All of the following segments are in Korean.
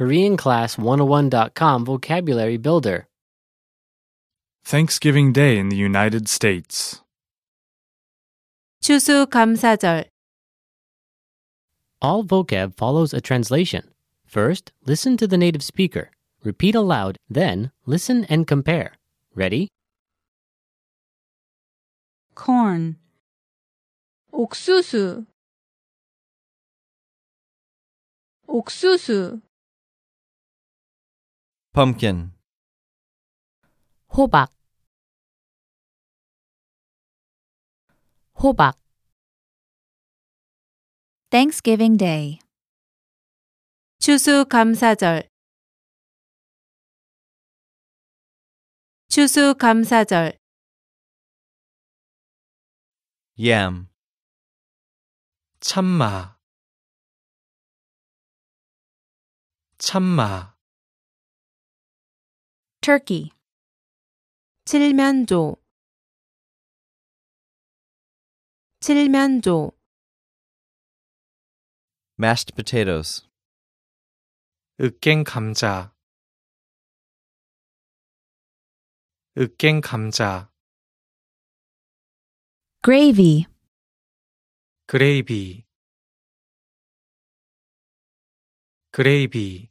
KoreanClass101.com Vocabulary Builder. Thanksgiving Day in the United States. 추수감사절 All vocab follows a translation. First, listen to the native speaker. Repeat aloud, then, listen and compare. Ready? corn 옥수수 옥수수 pumpkin, 호박 호박 Thanksgiving Day 추수감사절 추수감사절 yam, 참마 참마 turkey 칠면조 칠면조 mashed potatoes, 으깬 감자 으깬 감자 gravy 그레이비 그레이비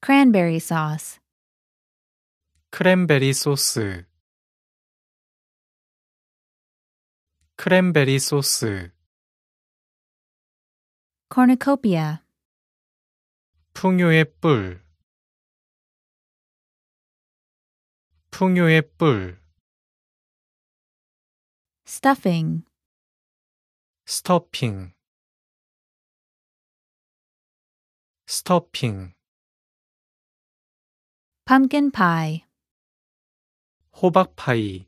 cranberry sauce 크랜베리 소스 크랜베리 소스 cornucopia 풍요의 뿔 풍요의 뿔 stuffing 스토핑 스토핑 pumpkin pie 호박 파이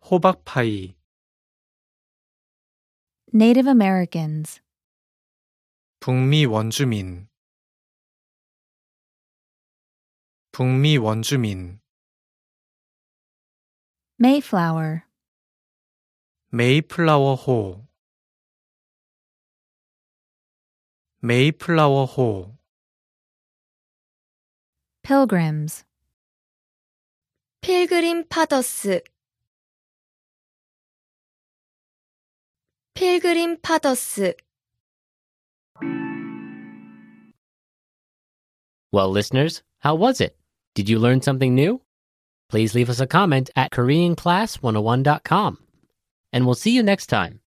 호박 파이 Native Americans 북미 원주민 북미 원주민 Mayflower 메이플라워 호 메이플라워 호 pilgrims 필그림 파더스 필그림 파더스 Well, listeners, how was it? Did you learn something new? Please leave us a comment at KoreanClass101.com. And we'll see you next time.